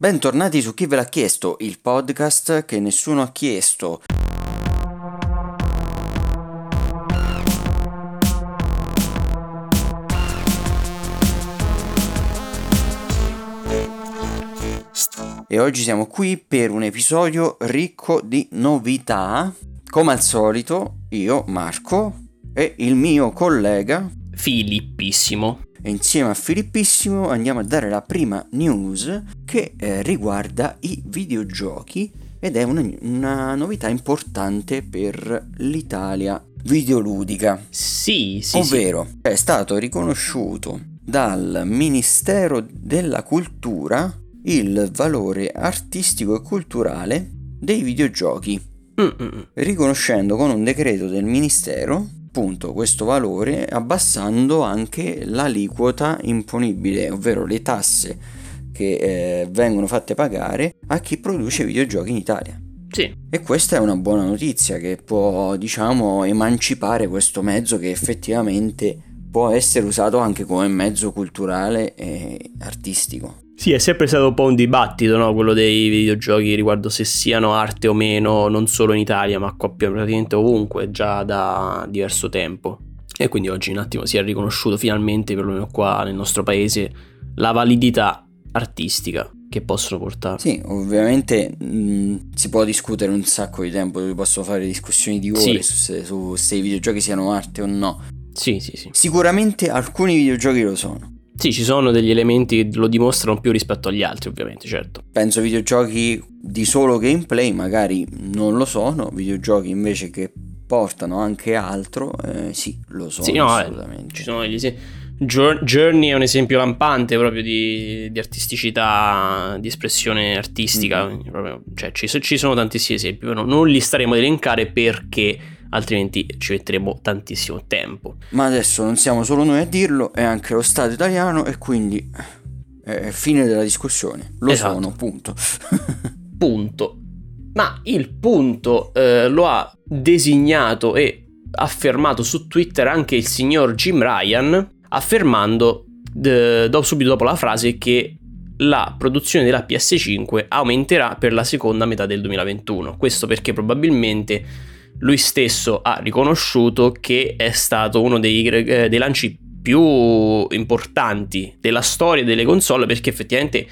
Bentornati su Chi ve l'ha chiesto, il podcast che nessuno ha chiesto. E oggi siamo qui per un episodio ricco di novità. Come al solito, io, Marco, e il mio collega Filippissimo. E insieme a Filippissimo andiamo a dare la prima news che eh, riguarda i videogiochi ed è una, una, novità importante per l'Italia videoludica. Sì, sì. Ovvero sì. è stato riconosciuto dal Ministero della Cultura il valore artistico e culturale dei videogiochi, Mm-mm. riconoscendo con un decreto del Ministero appunto questo valore abbassando anche l'aliquota imponibile, ovvero le tasse che eh, vengono fatte pagare a chi produce videogiochi in Italia. Sì. E questa è una buona notizia che può, diciamo, emancipare questo mezzo che effettivamente può essere usato anche come mezzo culturale e artistico. Sì, è sempre stato un po' un dibattito, no? quello dei videogiochi riguardo se siano arte o meno, non solo in Italia, ma praticamente ovunque, già da diverso tempo. E quindi oggi un attimo si è riconosciuto finalmente, perlomeno qua nel nostro paese, la validità artistica che possono portare. Sì, ovviamente mh, si può discutere un sacco di tempo, si possono fare discussioni di ore sì. su, se, su se i videogiochi siano arte o no. Sì, sì, sì. Sicuramente alcuni videogiochi lo sono. Sì, ci sono degli elementi che lo dimostrano più rispetto agli altri, ovviamente, certo. Penso videogiochi di solo gameplay magari non lo sono, videogiochi invece che portano anche altro, eh, sì, lo sono sì, no, assolutamente. ci sono degli. Journey è un esempio lampante proprio di, di artisticità, di espressione artistica, mm. proprio, cioè ci, ci, sono tantissimi esempi, però non li staremo a elencare perché altrimenti ci metteremo tantissimo tempo. Ma adesso non siamo solo noi a dirlo, è anche lo Stato italiano e quindi è fine della discussione. Lo esatto. sono, punto. punto. Ma il punto eh, lo ha designato e affermato su Twitter anche il signor Jim Ryan, affermando do, subito dopo la frase che la produzione della PS5 aumenterà per la seconda metà del 2021. Questo perché probabilmente lui stesso ha riconosciuto che è stato uno dei, eh, dei lanci più importanti della storia delle console perché effettivamente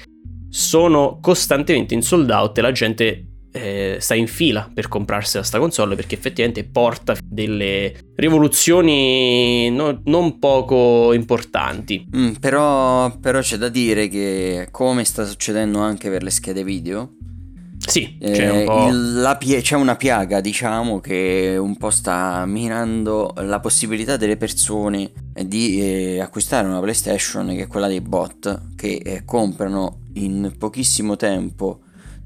sono costantemente in sold out e la gente eh, sta in fila per comprarsi questa console perché effettivamente porta delle rivoluzioni no, non poco importanti. Mm, però, però c'è da dire che come sta succedendo anche per le schede video, sì, c'è, un po'... pie- c'è una piaga, diciamo, che un po' sta minando la possibilità delle persone di eh, acquistare una PlayStation, che è quella dei bot, che eh, comprano in pochissimo tempo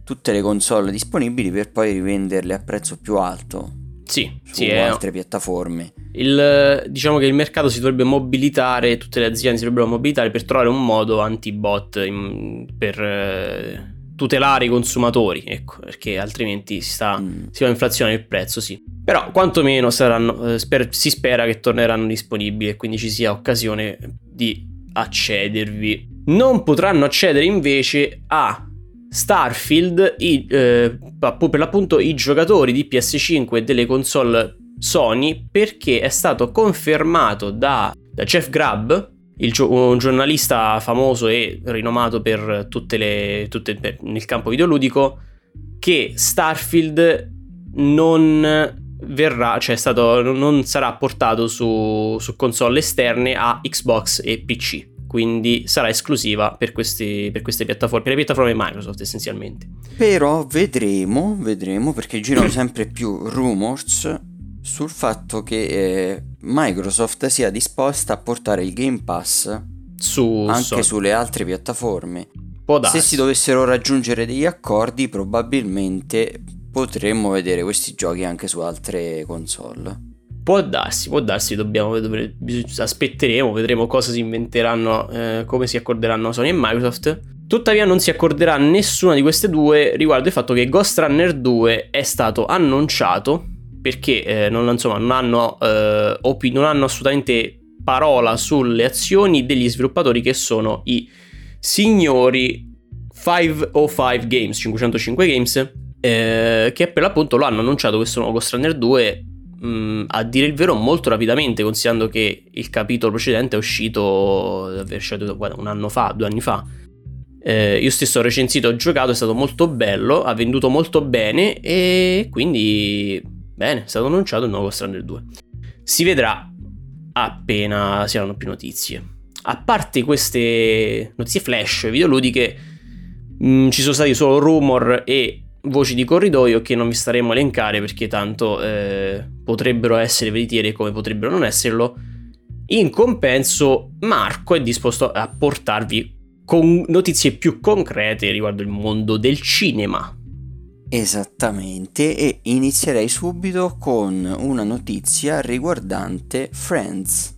tutte le console disponibili per poi rivenderle a prezzo più alto. Sì, su sì, altre è... piattaforme. Il, diciamo che il mercato si dovrebbe mobilitare, tutte le aziende si dovrebbero mobilitare per trovare un modo anti-bot in, per... Eh tutelare i consumatori, ecco, perché altrimenti si, sta, mm. si va a inflazione il prezzo, sì. Però quantomeno saranno, eh, sper, si spera che torneranno disponibili e quindi ci sia occasione di accedervi. Non potranno accedere invece a Starfield i, eh, per l'appunto i giocatori di PS5 e delle console Sony perché è stato confermato da, da Jeff Grubb il, un giornalista famoso e rinomato per tutte le, tutte, per, nel campo videoludico che Starfield non verrà, cioè stato, non sarà portato su, su console esterne a Xbox e PC quindi sarà esclusiva per, questi, per, queste piattaforme, per le piattaforme Microsoft essenzialmente. Però vedremo, vedremo perché girano sempre più rumors sul fatto che eh, Microsoft sia disposta a portare il Game Pass su anche so. sulle altre piattaforme. Se si dovessero raggiungere degli accordi, probabilmente potremmo vedere questi giochi anche su altre console. Può darsi, può darsi, dobbiamo, dovre, aspetteremo, vedremo cosa si inventeranno, eh, come si accorderanno Sony e Microsoft. Tuttavia non si accorderà nessuna di queste due riguardo il fatto che Ghost Runner 2 è stato annunciato perché eh, non, insomma, non, hanno, eh, opi- non hanno assolutamente parola sulle azioni degli sviluppatori che sono i signori 505 Games, 505 Games, eh, che per l'appunto lo hanno annunciato questo nuovo Ghost Runner 2 mh, mm, a dire il vero molto rapidamente, considerando che il capitolo precedente è uscito, un anno fa, due anni fa. Eh, io stesso ho recensito, ho giocato, è stato molto bello, ha venduto molto bene e quindi bene, è stato annunciato il nuovo Ghost Runner 2. Si vedrà appena si avranno più notizie. A parte queste notizie flash videoludiche, mh, mm, ci sono stati solo rumor e voci di corridoio che non vi staremo a elencare perché tanto eh, potrebbero essere veritiere come potrebbero non esserlo. In compenso, Marco è disposto a portarvi con notizie più concrete riguardo il mondo del cinema. Esattamente, e inizierei subito con una notizia riguardante Friends,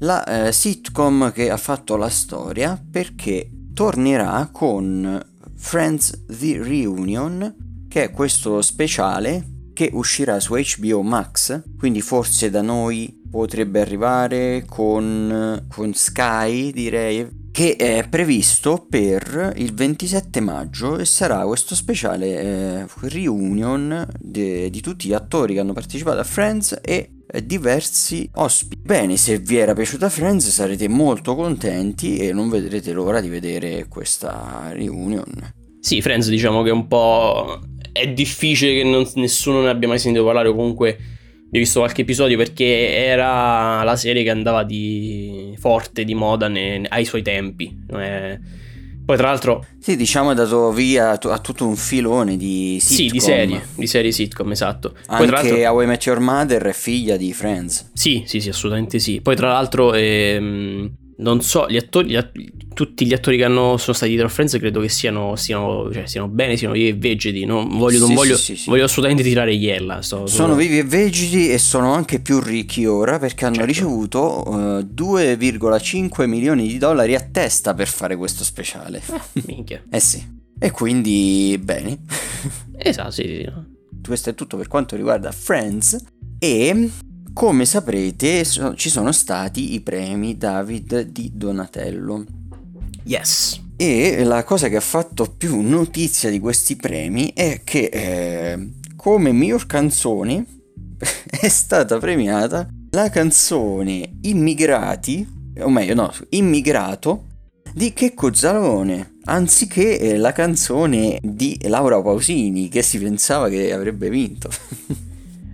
la eh, sitcom che ha fatto la storia perché tornerà con Friends The Reunion, che è questo speciale che uscirà su HBO Max, quindi forse da noi potrebbe arrivare con, con Sky, direi, che è previsto per il 27 maggio e sarà questo speciale eh, reunion de, di tutti gli attori che hanno partecipato a Friends e eh, diversi ospiti. Bene, se vi era piaciuta Friends sarete molto contenti e non vedrete l'ora di vedere questa reunion. Sì, Friends diciamo che è un po'... è difficile che non, nessuno ne abbia mai sentito parlare o comunque ho visto qualche episodio perché era la serie che andava di forte, di moda ne, ai suoi tempi. Eh, poi tra l'altro... Sì, diciamo è dato via a tutto un filone di sitcom. Sì, di serie, di serie sitcom, esatto. Anche Poi, tra l'altro... How I Met Your Mother è figlia di Friends. Sì, sì, sì, assolutamente sì. Poi tra l'altro... Ehm non so, gli attori, gli attori, tutti gli attori che hanno, sono stati dietro Friends credo che siano, siano, cioè, siano bene, siano vivi e vegeti. Non voglio, non sì, voglio, sì, sì, voglio assolutamente tirare iella. Sto, sono vivi e vegeti e sono anche più ricchi ora perché hanno certo. ricevuto uh, eh, 2,5 milioni di dollari a testa per fare questo speciale. Eh, minchia. eh sì. E quindi bene. esatto, sì. Questo è tutto per quanto riguarda Friends. E come saprete so- ci sono stati i premi David di Donatello. Yes. E la cosa che ha fatto più notizia di questi premi è che eh, come miglior canzone è stata premiata la canzone Immigrati, o meglio no, Immigrato di Checco Zalone, anziché eh, la canzone di Laura Pausini che si pensava che avrebbe vinto.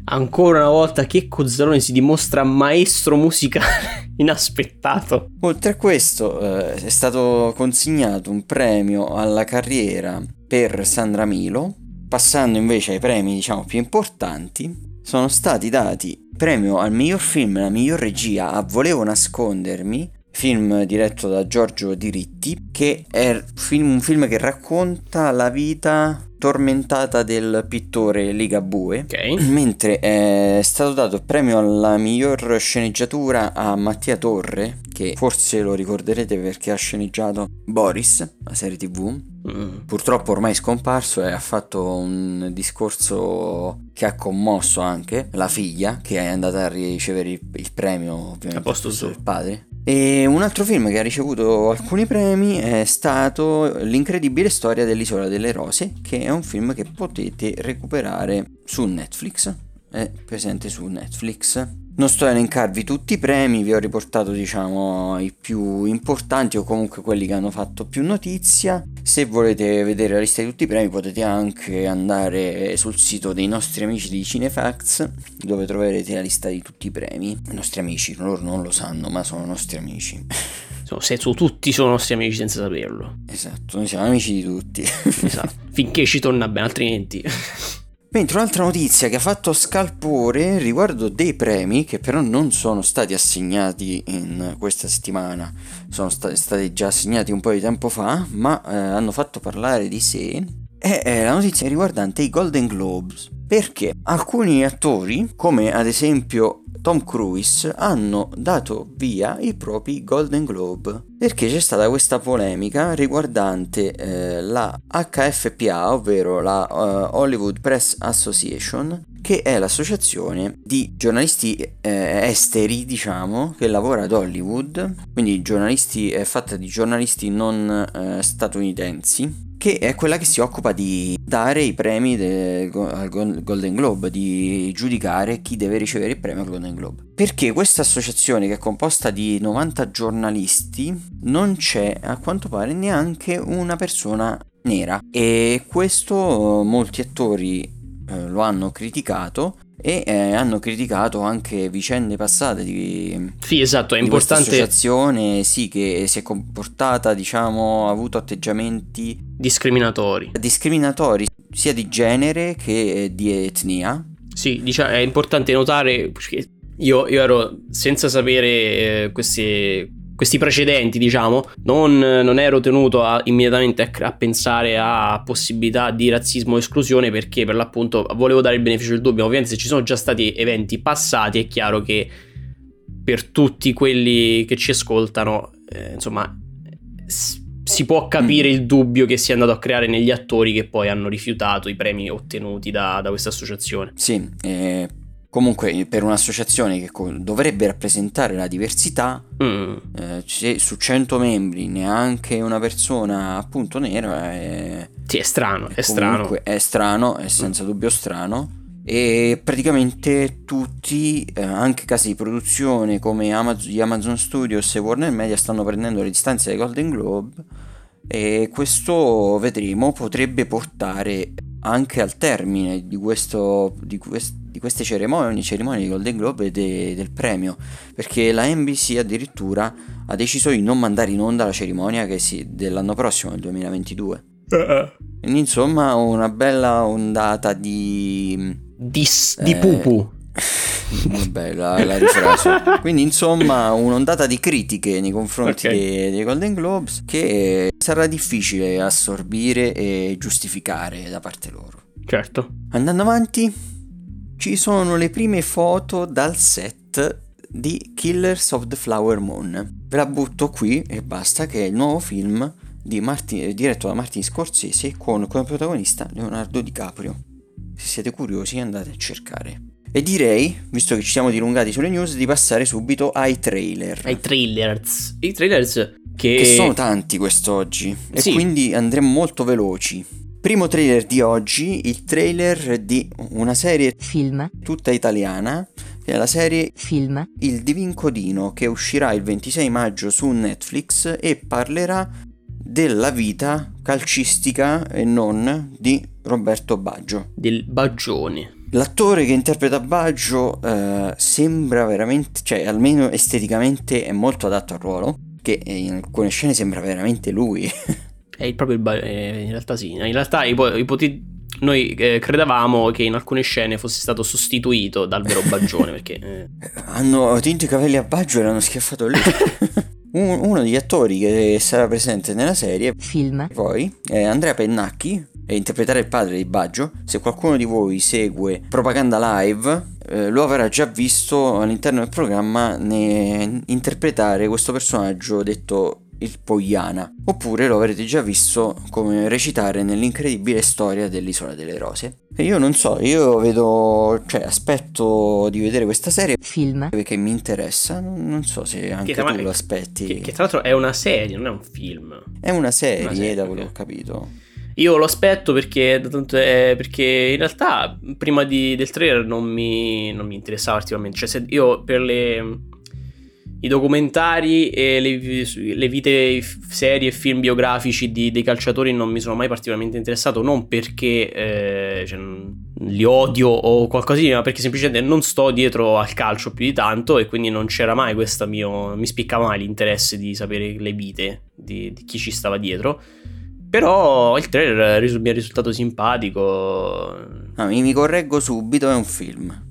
Ancora una volta Checco Zalone si dimostra maestro musicale inaspettato. Oltre a questo eh, è stato consegnato un premio alla carriera per Sandra Milo, passando invece ai premi diciamo più importanti. Sono stati dati premio al miglior film e alla miglior regia a Volevo nascondermi, film diretto da Giorgio Diritti, che è un film che racconta la vita tormentata del pittore Ligabue. Okay. Mentre è stato dato il premio alla miglior sceneggiatura a Mattia Torre, che forse lo ricorderete perché ha sceneggiato Boris, la serie tv. Mm. Purtroppo ormai scomparso e ha fatto un discorso che ha commosso anche la figlia che è andata a ricevere il, il premio ovviamente a posto suo padre e un altro film che ha ricevuto alcuni premi è stato L'incredibile storia dell'Isola delle Rose, che è un film che potete recuperare su Netflix. È presente su Netflix. Non sto a elencarvi tutti i premi, vi ho riportato diciamo i più importanti o comunque quelli che hanno fatto più notizia. Se volete vedere la lista di tutti i premi potete anche andare sul sito dei nostri amici di Cinefacts dove troverete la lista di tutti i premi. I nostri amici, loro non lo sanno ma sono nostri amici. Se sono, tutti sono nostri amici senza saperlo. Esatto, noi siamo amici di tutti. esatto, finché ci torna bene, altrimenti... Mentre un'altra notizia che ha fatto scalpore riguardo dei premi che però non sono stati assegnati in questa settimana, sono st- stati già assegnati un po' di tempo fa, ma eh, hanno fatto parlare di sé, è, è la notizia riguardante i Golden Globes. Perché alcuni attori, come ad esempio Tom Cruise hanno dato via i propri Golden Globe. Perché c'è stata questa polemica riguardante eh, la HFPA, ovvero la uh, Hollywood Press Association, che è l'associazione di giornalisti eh, esteri, diciamo, che lavora ad Hollywood, quindi giornalisti è fatta di giornalisti non eh, statunitensi che è quella che si occupa di dare i premi al Golden Globe, di giudicare chi deve ricevere il premio al Golden Globe. Perché questa associazione che è composta di 90 giornalisti non c'è a quanto pare neanche una persona nera e questo molti attori eh, lo hanno criticato e eh, hanno criticato anche vicende passate di, sì, esatto, è di importante associazione sì, che si è comportata diciamo ha avuto atteggiamenti discriminatori. discriminatori sia di genere che di etnia. Sì diciamo, è importante notare io, io ero senza sapere eh, queste questi precedenti, diciamo, non, non ero tenuto a, immediatamente a, a, pensare a possibilità di razzismo o esclusione perché per l'appunto volevo dare il beneficio del dubbio. Ovviamente se ci sono già stati eventi passati è chiaro che per tutti quelli che ci ascoltano, eh, insomma, si può capire il dubbio che si è andato a creare negli attori che poi hanno rifiutato i premi ottenuti da, da questa associazione. Sì, eh, Comunque, per un'associazione che dovrebbe rappresentare la diversità, mm. eh, se su 100 membri neanche una persona appunto nera è. Sì, è strano. È, è strano. È strano, è senza dubbio strano. E praticamente tutti, eh, anche casi di produzione come Amazon, gli Amazon Studios e Warner Media, stanno prendendo le distanze dai Golden Globe. E questo vedremo potrebbe portare anche al termine di questo, di questo di queste cerimonie, cerimonie di Golden Globe e de, del premio, perché la NBC addirittura ha deciso di non mandare in onda la cerimonia che si, dell'anno prossimo, nel 2022. Quindi insomma una bella ondata di... Di, di eh, pupu. Vabbè, la, la rifraso. Quindi, insomma, un'ondata di critiche nei confronti okay. dei, dei, Golden Globes che sarà difficile assorbire e giustificare da parte loro. Certo. Andando avanti, ci sono le prime foto dal set di Killers of the Flower Moon. Ve la butto qui e basta che è il nuovo film Martin, diretto da Martin Scorsese con come protagonista Leonardo DiCaprio. Se siete curiosi andate a cercare. E direi, visto che ci siamo dilungati sulle news, di passare subito ai trailer. Ai trailers. I trailers che... che sono tanti quest'oggi. E sì. quindi andremo molto veloci. Primo trailer di oggi, il trailer di una serie film tutta italiana, che è la serie film Il Divin Codino, che uscirà il 26 maggio su Netflix e parlerà della vita calcistica e non di Roberto Baggio. Del Baggione. L'attore che interpreta Baggio eh, sembra veramente, cioè almeno esteticamente è molto adatto al ruolo, che in alcune scene sembra veramente lui. È proprio il ba- eh, in realtà sì. In realtà ipo- ipoti- noi eh, credevamo che in alcune scene fosse stato sostituito dal vero Baggione perché... Eh... Hanno tinto i capelli a Baggio e l'hanno schiaffato lì. Un- uno degli attori che sarà presente nella serie film poi è Andrea Pennacchi e interpretare il padre di Baggio. Se qualcuno di voi segue Propaganda Live, eh, lo avrà già visto all'interno del programma ne- interpretare questo personaggio detto il Poiana, oppure lo avrete già visto come recitare nell'incredibile storia dell'Isola delle Rose. E io non so, io vedo, cioè aspetto di vedere questa serie film perché mi interessa, non, so se anche che, tu lo aspetti. Che, che, tra l'altro è una serie, non è un film. È una serie, una serie da quello che ho capito. Io lo aspetto perché, eh, perché in realtà prima di, del trailer non mi, non mi interessava particolarmente. Cioè, se io per le i documentari e le, le vite, serie e film biografici di, dei calciatori non mi sono mai particolarmente interessato, non perché eh, cioè, li odio o qualcosa di ma perché semplicemente non sto dietro al calcio più di tanto e quindi non c'era mai questo mio, mi spiccava mai l'interesse di sapere le vite di, di chi ci stava dietro. Però il trailer mi è risultato simpatico. Ah, mi, mi correggo subito, è un film.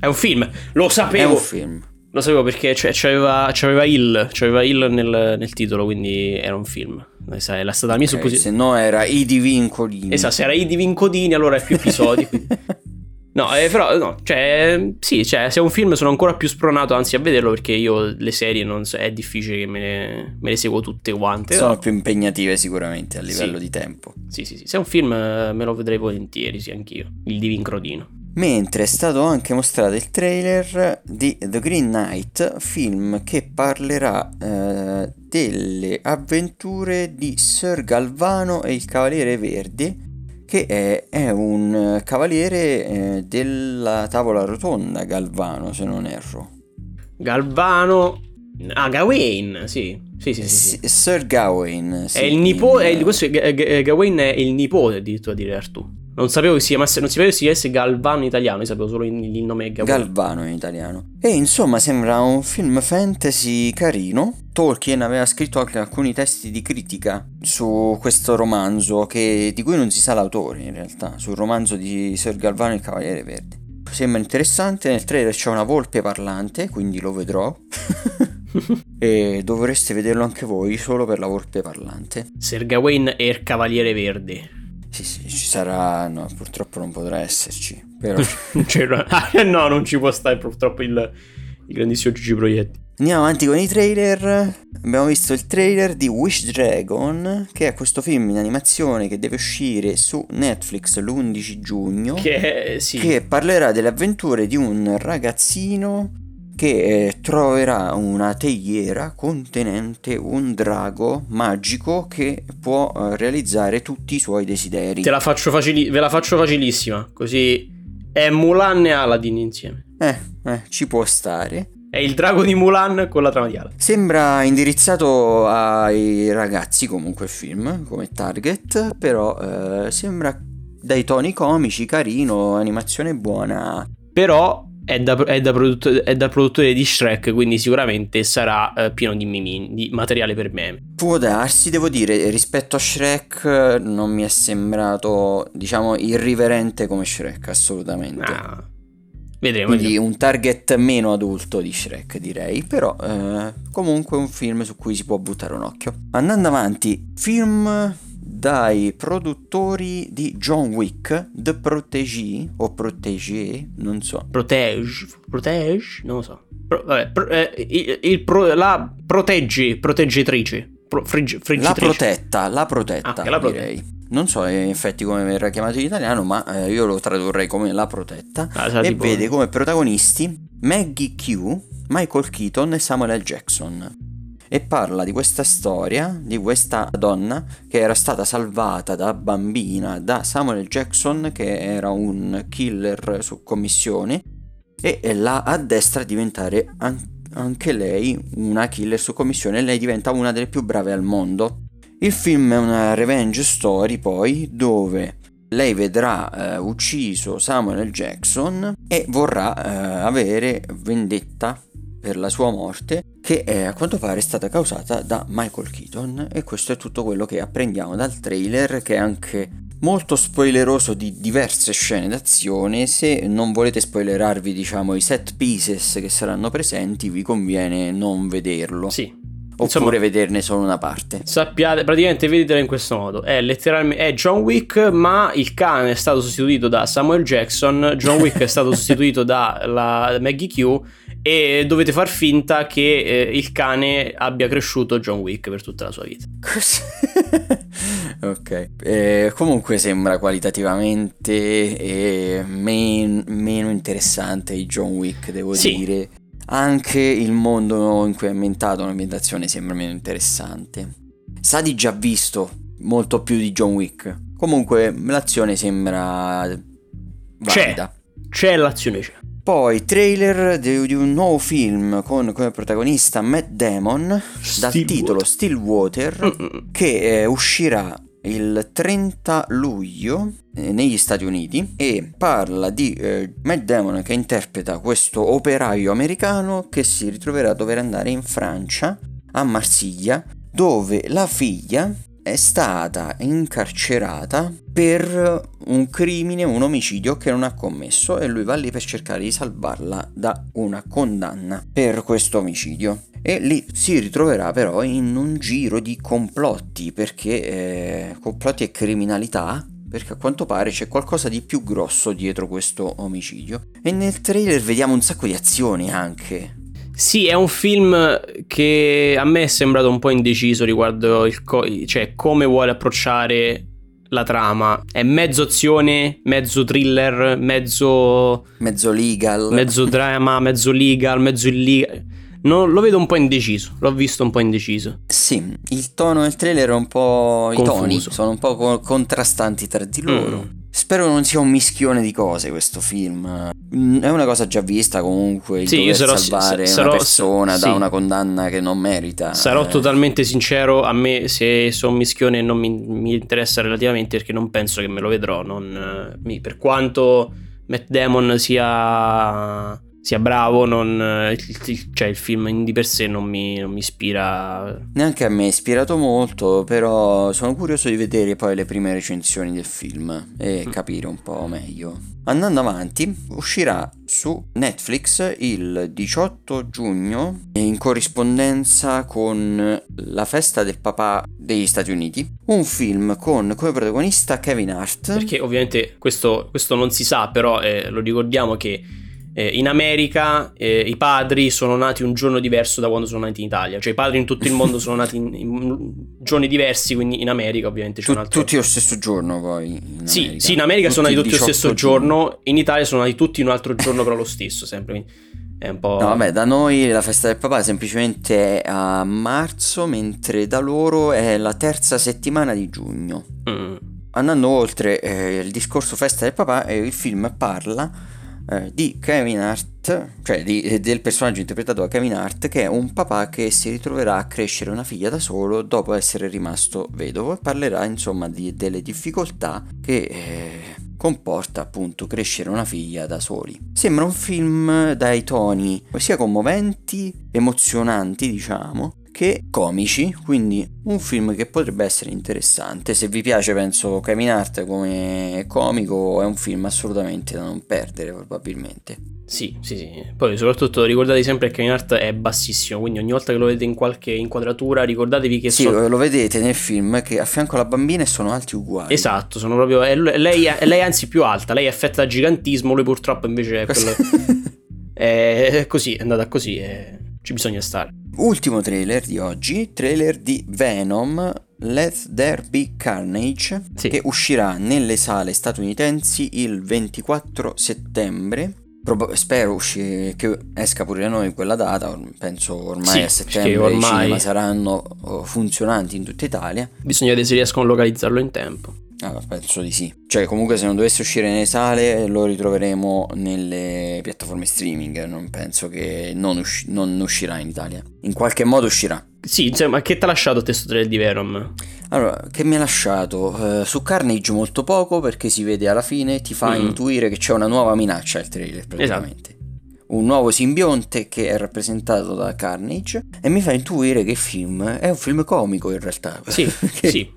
È un film, lo sapevo. È un film. Lo sapevo perché cioè, c'aveva, c'aveva il, c'aveva il nel, nel, titolo, quindi era un film. È stata la mia okay, supposizione. Se no era I Divincodini. Esatto, se era I Divincodini allora è più episodi. no, eh, però no, cioè, sì, cioè, se è un film sono ancora più spronato anzi a vederlo perché io le serie non so, è difficile che me le, me le seguo tutte quante. Sono no? più impegnative sicuramente a livello sì. di tempo. Sì, sì, sì, se è un film me lo vedrei volentieri, sì, anch'io. Il Divincrodino. Mentre è stato anche mostrato il trailer di The Green Knight, film che parlerà eh, delle avventure di Sir Galvano e il Cavaliere Verde, che è, è un cavaliere eh, della tavola rotonda, Galvano, se non erro. Galvano... Ah, Gawain, sì. Sì, sì, sì, sì. Sir Gawain. Sì, è il nipote... In... Questo Gawain è il nipote addirittura di Artù. Non sapevo che si chiamasse, non sapevo che si chiamasse Galvano in italiano, io sapevo solo il, il nome Gawain. Galvano in italiano. E insomma sembra un film fantasy carino. Tolkien aveva scritto anche alcuni testi di critica su questo romanzo, che, di cui non si sa l'autore in realtà, sul romanzo di Sir Galvano il Cavaliere Verde. Sembra interessante, nel trailer c'è una volpe parlante, quindi lo vedrò. e dovreste vederlo anche voi solo per la volpe parlante. Sir Gawain e il Cavaliere Verde. Sì, sì, ci sarà, no, purtroppo non potrà esserci. Però... No, non ci può stare purtroppo il, il grandissimo Gigi Proietti. Andiamo avanti con i trailer. Abbiamo visto il trailer di Wish Dragon, che è questo film in animazione che deve uscire su Netflix l'11 giugno. Che, sì. che parlerà delle avventure di un ragazzino che eh, troverà una teiera contenente un drago magico che può eh, realizzare tutti i suoi desideri. Te la faccio facili- ve la faccio facilissima, così è Mulan e Aladdin insieme. Eh, eh, ci può stare. È il drago di Mulan con la trama di Aladdin. Sembra indirizzato ai ragazzi comunque il film, come target, però eh, sembra dai toni comici, carino, animazione buona. Però è da, è, da produttore, è da, produttore, di Shrek, quindi sicuramente sarà uh, pieno di, mimi, di materiale per meme. Può darsi, devo dire, rispetto a Shrek non mi è sembrato, diciamo, irriverente come Shrek, assolutamente. Ah, vedremo. Quindi un target meno adulto di Shrek, direi, però eh, comunque un film su cui si può buttare un occhio. Andando avanti, film dai produttori di John Wick, The Protégé o Protégé, non so. Protege, Protege, non lo so. Pro, vabbè, pro, eh, il, il pro, la proteggi, proteggetrice. Pro, frigg, la protetta, la protetta, ah, la protetta. direi. Non so in effetti come verrà chiamato in italiano, ma eh, io lo tradurrei come la protetta. Ah, e vede come protagonisti Maggie Q, Michael Keaton e Samuel L. Jackson e parla di questa storia di questa donna che era stata salvata da bambina da Samuel Jackson che era un killer su commissione e la addestra a diventare anche lei una killer su commissione e lei diventa una delle più brave al mondo. Il film è una revenge story poi dove lei vedrà eh, ucciso Samuel Jackson e vorrà eh, avere vendetta per la sua morte che è, a quanto pare è stata causata da Michael Keaton e questo è tutto quello che apprendiamo dal trailer che è anche molto spoileroso di diverse scene d'azione se non volete spoilerarvi diciamo i set pieces che saranno presenti vi conviene non vederlo sì Oppure Insomma, vederne solo una parte. Sappiate, praticamente vedetela in questo modo. È letteralmente è John Wick, ma il cane è stato sostituito da Samuel Jackson. John Wick è stato sostituito da Maggie Q e dovete far finta che eh, il cane abbia cresciuto John Wick per tutta la sua vita. ok, eh, comunque sembra qualitativamente eh, men- meno interessante di John Wick, devo sì. dire. Anche il mondo in cui è ambientato l'ambientazione sembra meno interessante. Sa di già visto molto più di John Wick. Comunque l'azione sembra valida. C'è, c'è l'azione c'è. Poi trailer di, di un nuovo film con come protagonista Matt Damon dal titolo Stillwater Mm-mm. che eh, uscirà il 30 luglio eh, negli Stati Uniti e parla di eh, Matt Damon che interpreta questo operaio americano che si ritroverà a dover andare in Francia, a Marsiglia, dove la figlia è stata incarcerata per un crimine, un omicidio che non ha commesso e lui va lì per cercare di salvarla da una condanna per questo omicidio. E lì si ritroverà però in un giro di complotti, perché eh, complotti e criminalità, perché a quanto pare c'è qualcosa di più grosso dietro questo omicidio. E nel trailer vediamo un sacco di azioni anche. Sì, è un film che a me è sembrato un po' indeciso riguardo il co- cioè come vuole approcciare la trama. È mezzo azione, mezzo thriller, mezzo... Mezzo legal. Mezzo drama, mezzo legal, mezzo illegal. No, lo vedo un po' indeciso, l'ho visto un po' indeciso. Sì, il tono del trailer è un po'... Confuso. i toni sono un po' co- contrastanti tra di loro. Mm. Spero non sia un mischione di cose questo film. Mm, è una cosa già vista comunque. Il sì, dover sarò, salvare sarò, una persona sì. da una condanna che non merita. Sarò eh. totalmente sincero. A me, se sono un mischione, non mi, mi, interessa relativamente perché non penso che me lo vedrò. Non, mi, per quanto Matt Damon sia sia bravo, non, il, cioè il film di per sé non mi, non mi, ispira. Neanche a me è ispirato molto, però sono curioso di vedere poi le prime recensioni del film e mm. capire un po' meglio. Andando avanti, uscirà su Netflix il 18 giugno in corrispondenza con la festa del papà degli Stati Uniti, un film con come protagonista Kevin Hart. Perché ovviamente questo, questo non si sa, però eh, lo ricordiamo che eh, in America eh, i padri sono nati un giorno diverso da quando sono nati in Italia, cioè i padri in tutto il mondo sono nati in, in giorni diversi, quindi in America ovviamente c'è tu, un altro... Tutti lo stesso giorno poi. sì, sì, in America tutti sono nati tutti lo stesso giorno, in Italia sono nati tutti un altro giorno però lo stesso sempre. Quindi è un po'... No, vabbè, da noi la festa del papà semplicemente è a marzo, mentre da loro è la terza settimana di giugno. Mm. Andando oltre eh, il discorso festa del papà, eh, il film parla eh, di Kevin Hart, cioè di, eh, del personaggio interpretato da Kevin Hart, che è un papà che si ritroverà a crescere una figlia da solo dopo essere rimasto vedovo e parlerà insomma di, delle difficoltà che eh, comporta appunto crescere una figlia da soli. Sembra un film dai toni sia commoventi, emozionanti diciamo, che comici, quindi un film che potrebbe essere interessante. Se vi piace, penso Kevin Hart come comico, è un film assolutamente da non perdere, probabilmente. Sì, sì, sì. Poi soprattutto ricordate sempre che Kevin Hart è bassissimo, quindi ogni volta che lo vedete in qualche inquadratura ricordatevi che sì, sono... lo vedete nel film che a fianco alla bambina sono alti uguali. Esatto, sono proprio... È, lei, è, lei è anzi più alta, lei è affetta da gigantismo, lui purtroppo invece è quello... è così, è andata così e ci bisogna stare. Ultimo trailer di oggi, trailer di Venom Let There Be Carnage sì. che uscirà nelle sale statunitensi il 24 settembre. Prob- spero usci- che esca pure da noi quella data, penso ormai sì, a settembre ormai... i cinema saranno oh, funzionanti in tutta Italia. Bisogna vedere se riescono a localizzarlo in tempo. Ah, penso di sì. Cioè, comunque, se non dovesse uscire nelle sale, lo ritroveremo nelle piattaforme streaming. Non penso che non, usci- non uscirà in Italia. In qualche modo uscirà. Sì, cioè, ma che ti ha lasciato questo trailer di Venom? Allora, che mi ha lasciato? Uh, su Carnage molto poco, perché si vede alla fine, ti fa mm. intuire che c'è una nuova minaccia il trailer, praticamente. Esatto un nuovo simbionte che è rappresentato da Carnage e mi fa intuire che il film è un film comico in realtà. Sì, sì.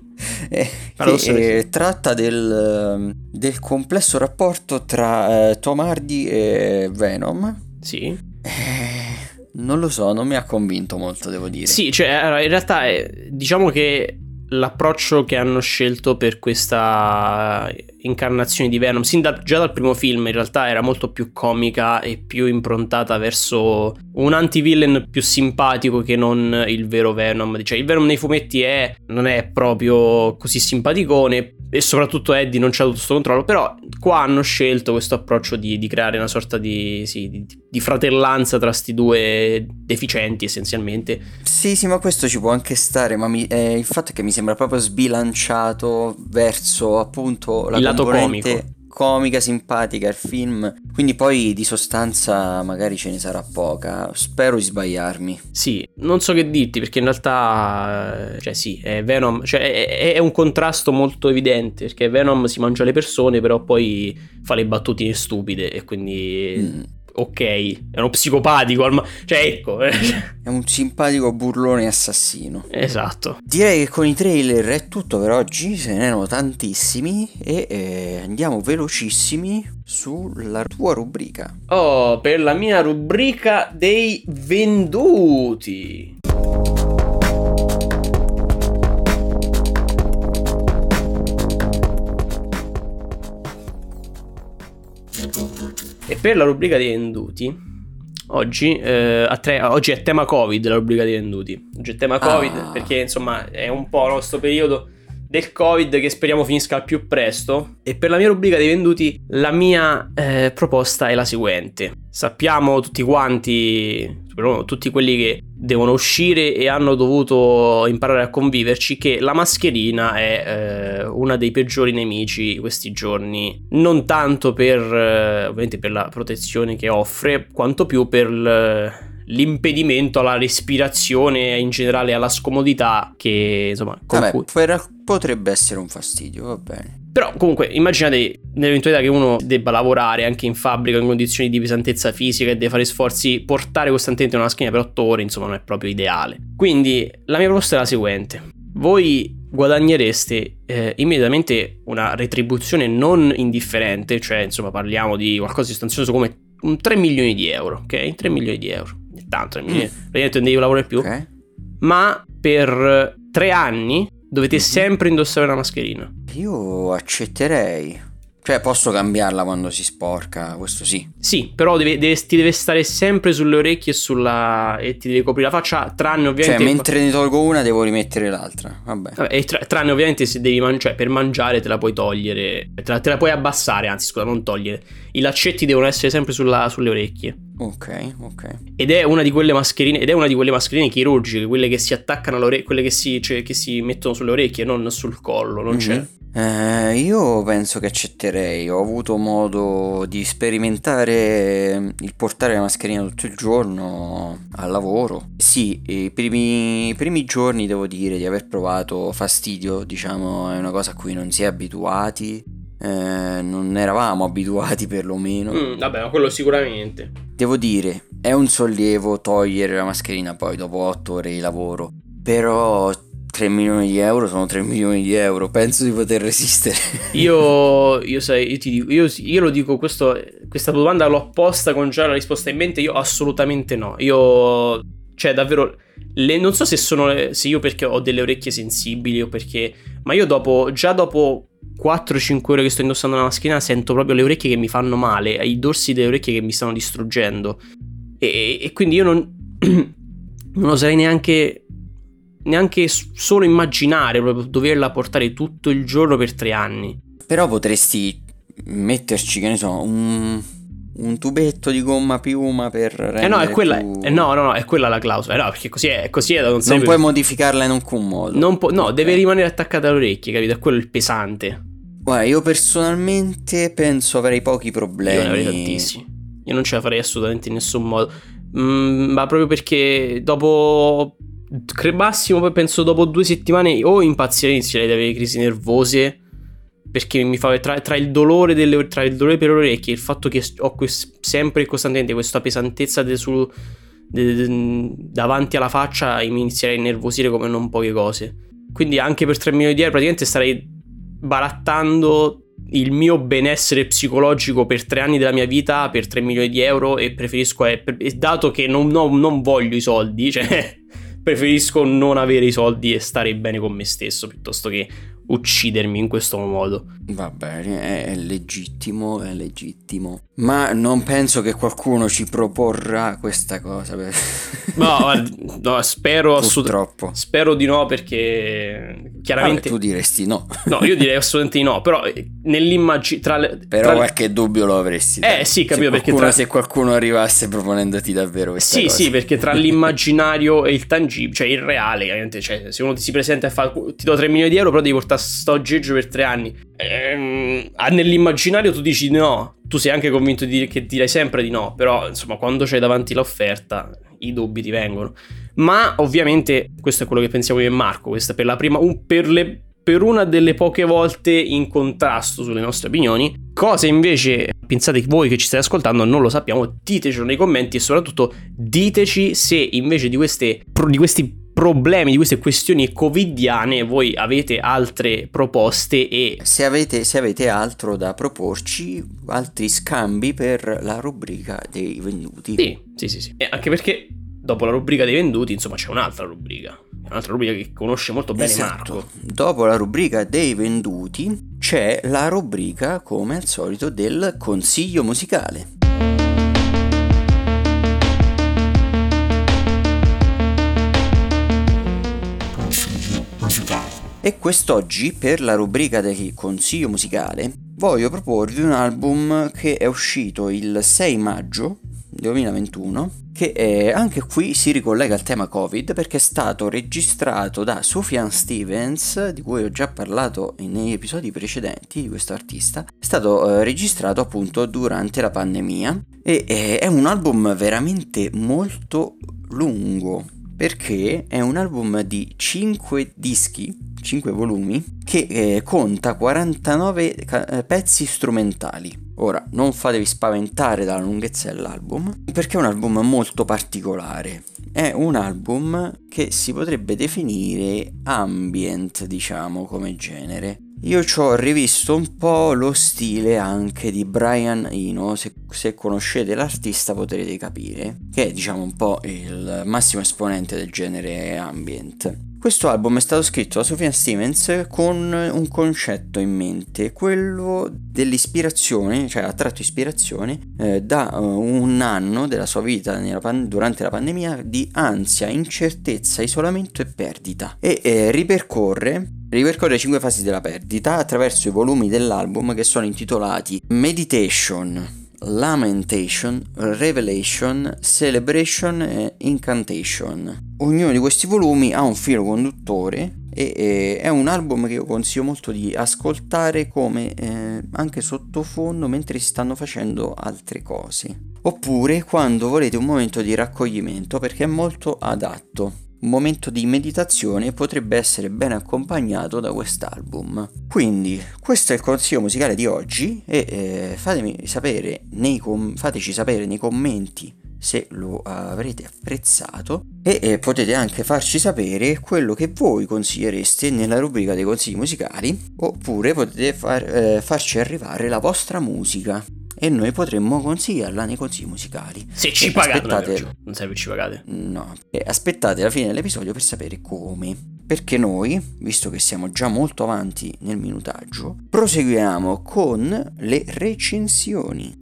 Eh, che eh, tratta del, ehm, del, complesso rapporto tra eh, Tom Hardy e Venom. Sì. Eh, non lo so, non mi ha convinto molto, devo dire. Sì, cioè, in realtà diciamo che l'approccio che hanno scelto per questa incarnazione di Venom, sin da, già dal primo film, in realtà era molto più comica e più improntata verso un anti-villain più simpatico che non il vero Venom. Cioè, il Venom nei fumetti è, non è proprio così simpaticone, e soprattutto Eddie non c'ha tutto questo controllo, però qua hanno scelto questo approccio di, di creare una sorta di, sì, di, di fratellanza tra sti due deficienti essenzialmente. Sì, sì, ma questo ci può anche stare, ma mi, eh, il fatto è che mi sembra proprio sbilanciato verso appunto la il comico. comica, simpatica il film, quindi poi di sostanza magari ce ne sarà poca, spero di sbagliarmi. Sì, non so che dirti perché in realtà, cioè sì, è Venom, cioè è, è un contrasto molto evidente perché Venom si mangia le persone però poi fa le battutine stupide e quindi... Mm ok, è uno psicopatico, ma... cioè ecco. Eh. È un simpatico burlone assassino. Esatto. Direi che con i trailer è tutto per oggi, se ne erano tantissimi e eh, andiamo velocissimi sulla tua rubrica. Oh, per la mia rubrica dei venduti. E per la rubrica dei venduti, oggi, eh, tre, oggi, è tema Covid la rubrica dei venduti. Oggi è tema Covid ah. perché insomma è un po' il nostro periodo del Covid che speriamo finisca al più presto. E per la mia rubrica dei venduti, la mia eh, proposta è la seguente. Sappiamo tutti quanti, tutti quelli che devono uscire e hanno dovuto imparare a conviverci, che la mascherina è eh, una dei peggiori nemici questi giorni. Non tanto per, eh, ovviamente per la protezione che offre, quanto più per... L- l'impedimento alla respirazione e in generale alla scomodità che insomma Vabbè, cui... potrebbe essere un fastidio, va bene. Però comunque immaginate nell'eventualità che uno debba lavorare anche in fabbrica in condizioni di pesantezza fisica e deve fare sforzi, portare costantemente una schiena per 8 ore, insomma non è proprio ideale. Quindi la mia proposta è la seguente. Voi guadagnereste eh, immediatamente una retribuzione non indifferente, cioè insomma parliamo di qualcosa di sostanzioso come 3 milioni di euro, ok? 3 milioni di euro tanto, mm. praticamente non devi lavorare più. Okay. Ma per tre anni dovete mm-hmm. sempre indossare una mascherina. Io accetterei. Cioè, posso cambiarla quando si sporca, questo sì. Sì, però deve, deve, ti deve stare sempre sulle orecchie e, sulla, e ti deve coprire la faccia, tranne ovviamente... Cioè, mentre ne tolgo una devo rimettere l'altra, vabbè. vabbè tra, tranne ovviamente se devi mangiare, cioè per mangiare te la puoi togliere, te la, te la, puoi abbassare, anzi scusa, non togliere. I laccetti devono essere sempre sulla, sulle orecchie. Ok, ok. Ed è una di quelle mascherine, ed è una di quelle mascherine chirurgiche, quelle che si attaccano alle orecchie, quelle che si, cioè, che si mettono sulle orecchie, non sul collo, non mm-hmm. c'è eh, io penso che accetterei. Ho avuto modo di sperimentare il portare la mascherina tutto il giorno al lavoro. Sì, i primi, i primi giorni devo dire di aver provato fastidio, diciamo, è una cosa a cui non si è abituati. Eh, non eravamo abituati perlomeno. Mm, vabbè, ma quello sicuramente. Devo dire, è un sollievo togliere la mascherina poi dopo 8 ore di lavoro. Però 3 milioni di euro sono 3 milioni di euro, penso di poter resistere. io, io, sai, io ti io, io lo dico, questo, questa domanda l'ho posta con già la risposta in mente, io assolutamente no. Io, cioè davvero, le, non so se sono, se io perché ho delle orecchie sensibili o perché, ma io dopo, già dopo 4-5 ore che sto indossando la mascherina sento proprio le orecchie che mi fanno male, i dorsi delle orecchie che mi stanno distruggendo. E, e quindi io non, non oserei neanche neanche solo immaginare proprio doverla portare tutto il giorno per tre anni. Però potresti metterci, che ne so, un, un tubetto di gomma piuma per rendere eh no, è quella, più... eh no, no, no, è quella la clausola. Eh no, perché così è, così è non, non puoi modificarla in alcun modo. Non po- no, okay. deve rimanere attaccata alle orecchie, capito? È quello il pesante. Guarda, io personalmente penso avrei pochi problemi. Io ne avrei tantissimi. Io non ce la farei assolutamente in nessun modo. Mm, ma proprio perché dopo massimo poi penso dopo due settimane o impazzire inizierei ad avere crisi nervose perché mi fa tra, tra, il dolore delle, tra il dolore per le orecchie e il fatto che ho quest, sempre e costantemente questa pesantezza de, su, de, de, davanti alla faccia mi inizierei a innervosire come non poche cose. Quindi anche per 3 milioni di euro praticamente starei barattando il mio benessere psicologico per tre anni della mia vita per 3 milioni di euro e preferisco, eh, dato che non, non, non voglio i soldi, cioè preferisco non avere i soldi e stare bene con me stesso piuttosto che uccidermi in questo modo. Va bene, è legittimo, è legittimo. Ma non penso che qualcuno ci proporrà questa cosa. Per... No, no spero assolutamente. Spero di no perché chiaramente... Vabbè, tu diresti no. No, io direi assolutamente di no, però eh, nell'immagine... Tra le... Però tra qualche dubbio lo avresti. Eh sì, capito, se perché... Tra... Se qualcuno arrivasse proponendoti davvero questa sì, cosa. Sì, sì, perché tra l'immaginario e il tangibile, cioè il reale, cioè, se uno ti si presenta e fa ti do 3 milioni di euro, però devi portare sto aggeggio per 3 anni. Ehm, nell'immaginario tu dici no, tu sei anche convinto di, che dirai sempre di no, però insomma quando c'hai davanti l'offerta i dubbi ti vengono. Ma ovviamente questo è quello che pensiamo io e Marco, questa per la prima, un, per, le, per una delle poche volte in contrasto sulle nostre opinioni. Cosa invece pensate voi che ci state ascoltando non lo sappiamo, ditecelo nei commenti e soprattutto diteci se invece di, queste, di questi problemi, di queste questioni covidiane, voi avete altre proposte e... Se avete, se avete altro da proporci, altri scambi per la rubrica dei venduti. Sì, sì, sì, sì. E anche perché dopo la rubrica dei venduti, insomma, c'è un'altra rubrica. Un'altra rubrica che conosce molto bene esatto. Marco. Dopo la rubrica dei venduti c'è la rubrica, come al solito, del consiglio musicale. E quest'oggi, per la rubrica del consiglio musicale, voglio proporvi un album che è uscito il 6 maggio 2021 che eh, anche qui si ricollega al tema Covid perché è stato registrato da Sufjan Stevens, di cui ho già parlato negli episodi precedenti di questo artista, è stato eh, registrato appunto durante la pandemia. E eh, è un album veramente molto lungo perché è un album di 5 dischi, 5 volumi, che eh, conta 49 ca- eh, pezzi strumentali. Ora, non fatevi spaventare dalla lunghezza dell'album, perché è un album molto particolare. È un album che si potrebbe definire ambient, diciamo, come genere. Io ci ho rivisto un po' lo stile anche di Brian Eno, se, se, conoscete l'artista potrete capire, che è diciamo un po' il massimo esponente del genere ambient. Questo album è stato scritto da Sofia Stevens con un concetto in mente, quello dell'ispirazione, cioè ha tratto ispirazione eh, da uh, un anno della sua vita pan- durante la pandemia di ansia, incertezza, isolamento e perdita e eh, ripercorre ripercorre cinque fasi della perdita attraverso i volumi dell'album che sono intitolati Meditation, Lamentation, Revelation, Celebration e Incantation. Ognuno di questi volumi ha un filo conduttore e, e è un album che io consiglio molto di ascoltare come eh, anche sottofondo mentre si stanno facendo altre cose. Oppure quando volete un momento di raccoglimento perché è molto adatto un momento di meditazione potrebbe essere ben accompagnato da quest'album. Quindi, questo è il consiglio musicale di oggi e eh, fatemi sapere com- fateci sapere nei commenti se lo avrete apprezzato e eh, potete anche farci sapere quello che voi consigliereste nella rubrica dei consigli musicali oppure potete far, eh, farci arrivare la vostra musica e noi potremmo consigliarla nei consigli musicali. Se ci e pagate, aspettate... non serve ci pagate. No, e aspettate la fine dell'episodio per sapere come. Perché noi, visto che siamo già molto avanti nel minutaggio, proseguiamo con le recensioni.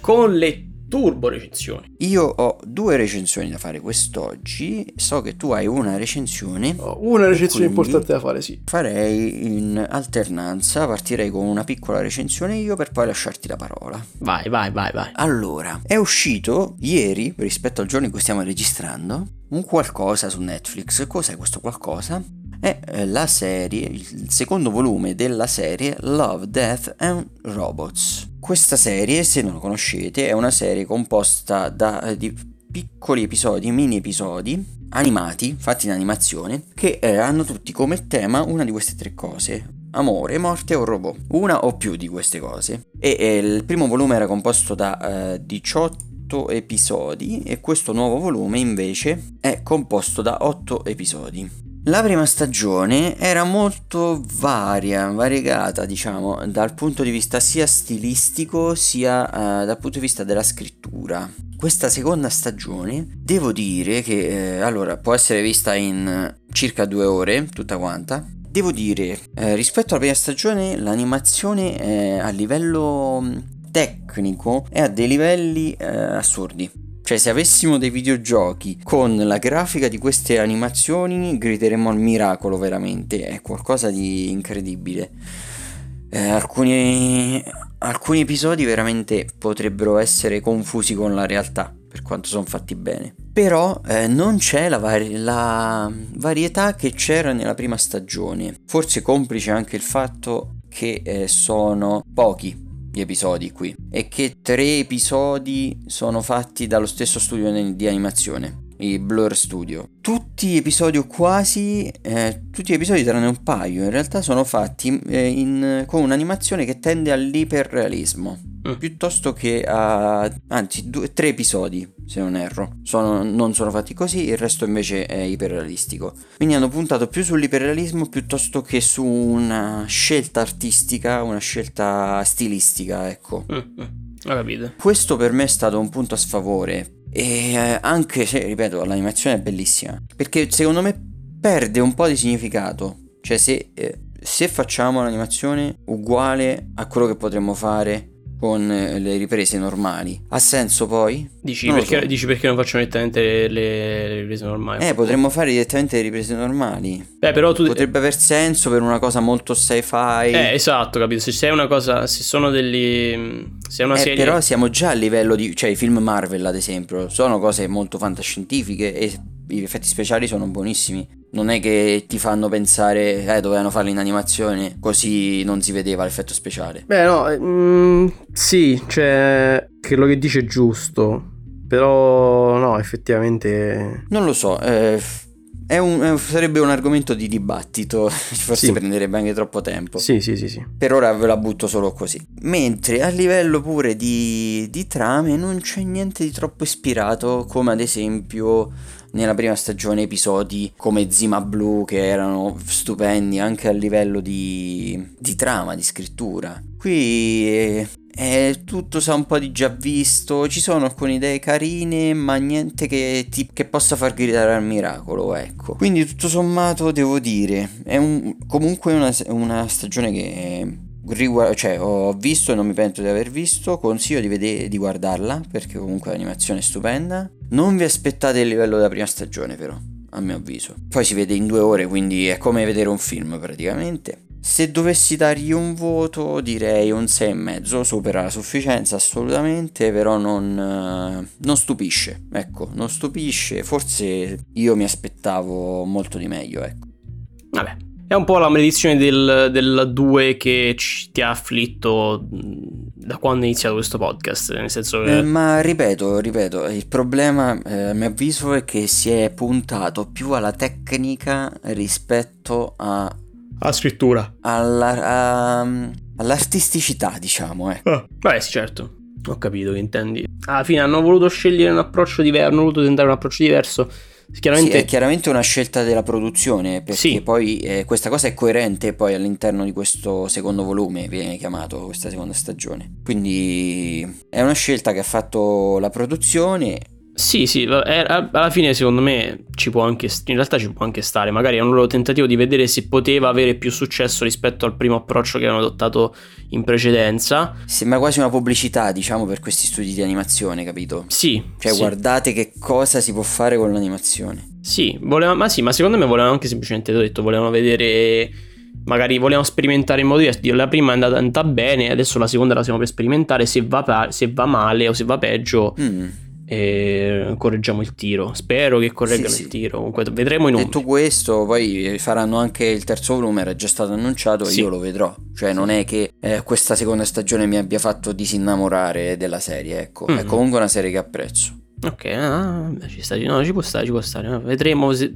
Con le turbo recensioni. Io ho due recensioni da fare quest'oggi. So che tu hai una recensione. Ho una recensione importante da fare, sì. Farei in alternanza. Partirei con una piccola recensione io per poi lasciarti la parola. Vai, vai, vai, vai. Allora, è uscito ieri, rispetto al giorno in cui stiamo registrando, un qualcosa su Netflix. Cos'è questo qualcosa? È eh, la serie, il secondo volume della serie Love, Death and Robots. Questa serie, se non la conoscete, è una serie composta da eh, di piccoli episodi, mini episodi animati, fatti in animazione, che eh, hanno tutti come tema una di queste tre cose. Amore, morte o robot. Una o più di queste cose. E eh, il primo volume era composto da eh, 18 episodi e questo nuovo volume invece è composto da 8 episodi. La prima stagione era molto varia, variegata, diciamo, dal punto di vista sia stilistico sia uh, dal punto di vista della scrittura. Questa seconda stagione, devo dire che, eh, allora, può essere vista in circa due ore, tutta quanta. Devo dire, eh, rispetto alla prima stagione, l'animazione eh, a livello mm, tecnico è a dei livelli eh, assurdi. Cioè, se avessimo dei videogiochi con la grafica di queste animazioni, grideremmo al miracolo veramente. È qualcosa di incredibile. Eh, alcuni, alcuni episodi veramente potrebbero essere confusi con la realtà, per quanto sono fatti bene. Però eh, non c'è la, vari- la varietà che c'era nella prima stagione. Forse complice anche il fatto che eh, sono pochi gli episodi qui e che tre episodi sono fatti dallo stesso studio di animazione i Blur Studio. Tutti gli episodi o quasi, eh, tutti gli episodi tranne un paio, in realtà sono fatti eh, in, con un'animazione che tende all'iperrealismo. Mm. Piuttosto che a... anzi, due, tre episodi, se non erro, sono, non sono fatti così, il resto invece è iperrealistico. Quindi hanno puntato più sull'iperrealismo piuttosto che su una scelta artistica, una scelta stilistica, ecco. Mm, mm. Ho capito. Questo per me è stato un punto a sfavore, e eh, anche se, ripeto, l'animazione è bellissima. Perché secondo me perde un po' di significato. Cioè, se, eh, se facciamo un'animazione uguale a quello che potremmo fare con eh, le riprese normali. Ha senso poi? Dici, perché, so. dici perché, non facciamo direttamente le, le, riprese normali? Eh, potremmo fare direttamente le riprese normali. Beh, però tu... Potrebbe aver senso per una cosa molto sci-fi. Eh, esatto, capito. Se sei una cosa, se sono degli... Se è una eh, serie... Però siamo già a livello di... Cioè, i film Marvel, ad esempio, sono cose molto fantascientifiche e gli effetti speciali sono buonissimi. Non è che ti fanno pensare, eh, dovevano farlo in animazione, così non si vedeva l'effetto speciale. Beh, no, mm, sì, cioè, quello che dice è giusto. Però, no, effettivamente. Non lo so, eh, è un, è, sarebbe un argomento di dibattito, forse sì. prenderebbe anche troppo tempo. Sì, sì, sì, sì. Per ora ve la butto solo così. Mentre a livello pure di, di trame non c'è niente di troppo ispirato, come ad esempio nella prima stagione episodi come Zima Blue che erano stupendi anche a livello di, di trama, di scrittura. Qui è tutto sa un po' di già visto, ci sono alcune idee carine, ma niente che, ti, che possa far gridare al miracolo, ecco. Quindi tutto sommato devo dire, è un, comunque una, una stagione che riguardo, cioè, ho visto e non mi pento di aver visto, consiglio di, vedere, di guardarla perché comunque l'animazione è stupenda. Non vi aspettate il livello della prima stagione però, a mio avviso. Poi si vede in due ore, quindi è come vedere un film praticamente. Se dovessi dargli un voto direi un 6,5, supera la sufficienza assolutamente, però non, non stupisce, ecco, non stupisce, forse io mi aspettavo molto di meglio, ecco. Vabbè, è un po' la maledizione del, del 2 che ci, ti ha afflitto da quando è iniziato questo podcast. Nel senso che... Eh, ma ripeto, ripeto, il problema eh, a mio avviso è che si è puntato più alla tecnica rispetto a... alla scrittura. Alla, a, all'artisticità, diciamo. Eh. Ah, beh, sì, certo. Ho capito che intendi. Alla fine hanno voluto scegliere un approccio diverso, hanno voluto tentare un approccio diverso Chiaramente... Sì, è chiaramente una scelta della produzione, perché sì. poi eh, questa cosa è coerente poi all'interno di questo secondo volume, viene chiamato questa seconda stagione. Quindi è una scelta che ha fatto la produzione sì, sì, alla fine secondo me ci può anche, in realtà ci può anche stare, magari è un loro tentativo di vedere se poteva avere più successo rispetto al primo approccio che avevano adottato in precedenza. Sembra quasi una pubblicità, diciamo, per questi studi di animazione, capito? Sì. Cioè, sì. guardate che cosa si può fare con l'animazione. Sì, voleva, ma sì, ma secondo me volevano anche semplicemente, ho detto, volevano vedere magari volevamo sperimentare in modo diverso. La prima è andata, andata bene, adesso la seconda la stiamo per sperimentare. Se va, se va male o se va peggio, mm e correggiamo il tiro. Spero che correggano sì, il sì. tiro. Comunque vedremo in un Detto questo, poi faranno anche il terzo volume, era già stato annunciato e io lo vedrò. Cioè, non è che eh, questa seconda stagione mi abbia fatto disinnamorare della serie, ecco. Mm-hmm. È comunque una serie che apprezzo. Ok, ah, ci, sta, no, ci può stare, ci può stare. Vedremo. Se,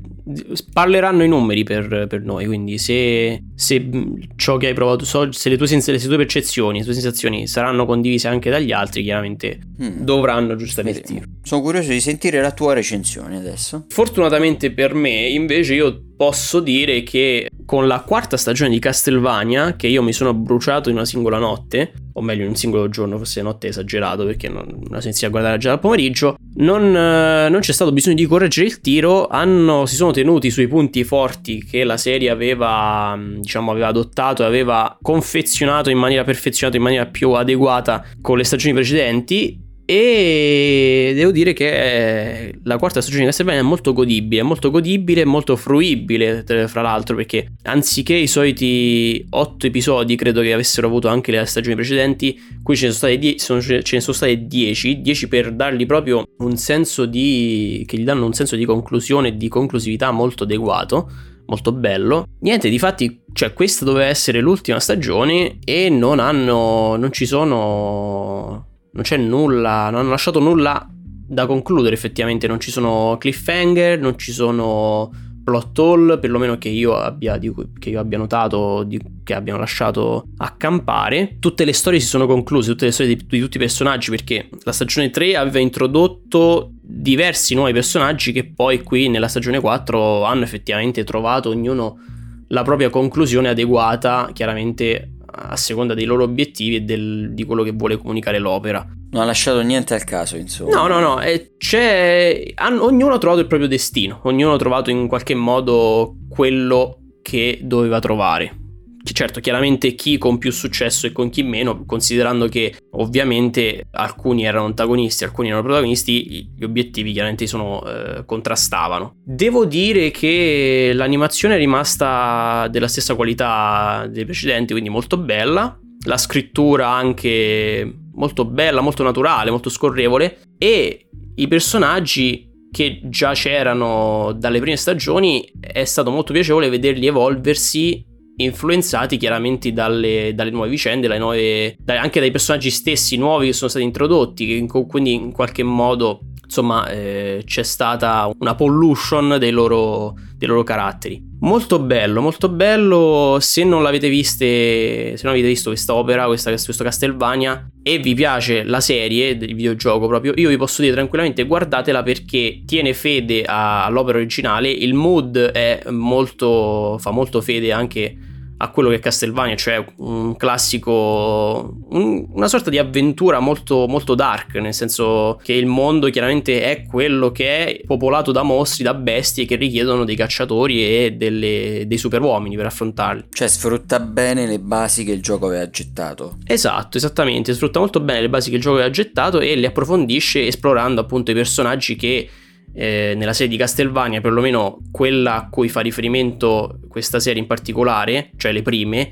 parleranno i numeri per, per noi. Quindi, se, se, ciò che hai provato, so, se, le tue, le tue percezioni, le tue sensazioni saranno condivise anche dagli altri, chiaramente mm. dovranno giustamente. Sono curioso di sentire la tua recensione adesso. Fortunatamente per me, invece, io posso dire che con la quarta stagione di Castlevania, che io mi sono bruciato in una singola notte, o meglio in un singolo giorno, forse notte esagerato perché non, non si inizia a guardare già dal pomeriggio, non, eh, non, c'è stato bisogno di correggere il tiro, hanno, si sono tenuti sui punti forti che la serie aveva, diciamo, aveva adottato e aveva confezionato in maniera perfezionata, in maniera più adeguata con le stagioni precedenti e devo dire che la quarta stagione di Castlevania è molto godibile, molto godibile, molto fruibile, fra l'altro, perché anziché i soliti otto episodi, credo che avessero avuto anche le stagioni precedenti, qui ce ne sono state, die- sono, ce ne sono state 10, 10 per dargli proprio un senso di... che gli danno un senso di conclusione e di conclusività molto adeguato molto bello. Niente, di fatti, cioè, questa doveva essere l'ultima stagione e non hanno. non ci sono non c'è nulla, non hanno lasciato nulla da concludere effettivamente, non ci sono cliffhanger, non ci sono plot hole, perlomeno che io abbia, di, che io abbia notato, di, che abbiano lasciato accampare. Tutte le storie si sono concluse, tutte le storie di, di, tutti i personaggi, perché la stagione 3 aveva introdotto diversi nuovi personaggi che poi qui nella stagione 4 hanno effettivamente trovato ognuno la propria conclusione adeguata, chiaramente a seconda dei loro obiettivi e del, di quello che vuole comunicare l'opera. Non ha lasciato niente al caso, insomma. No, no, no, c'è... ognuno ha trovato il proprio destino, ognuno ha trovato in qualche modo quello che doveva trovare. Certo, chiaramente chi con più successo e con chi meno, considerando che ovviamente alcuni erano antagonisti, alcuni erano protagonisti, gli obiettivi chiaramente sono, eh, contrastavano. Devo dire che l'animazione è rimasta della stessa qualità dei precedenti, quindi molto bella, la scrittura anche molto bella, molto naturale, molto scorrevole e i personaggi che già c'erano dalle prime stagioni è stato molto piacevole vederli evolversi influenzati chiaramente dalle, dalle nuove vicende, nuove, anche dai personaggi stessi nuovi che sono stati introdotti, che quindi in qualche modo insomma eh, c'è stata una pollution dei loro, dei loro caratteri. Molto bello, molto bello. Se non l'avete viste, se non avete visto questa opera, questa, questo Castelvania, e vi piace la serie del videogioco proprio, io vi posso dire tranquillamente guardatela perché tiene fede all'opera originale. Il mood molto. fa molto fede anche a quello che è Castlevania, cioè un classico, un, una sorta di avventura molto, molto dark, nel senso che il mondo chiaramente è quello che è popolato da mostri, da bestie che richiedono dei cacciatori e delle, dei superuomini per affrontarli. Cioè sfrutta bene le basi che il gioco aveva gettato. Esatto, esattamente, sfrutta molto bene le basi che il gioco aveva gettato e le approfondisce esplorando appunto i personaggi che eh, nella serie di Castlevania, perlomeno quella a cui fa riferimento questa serie in particolare, cioè le prime,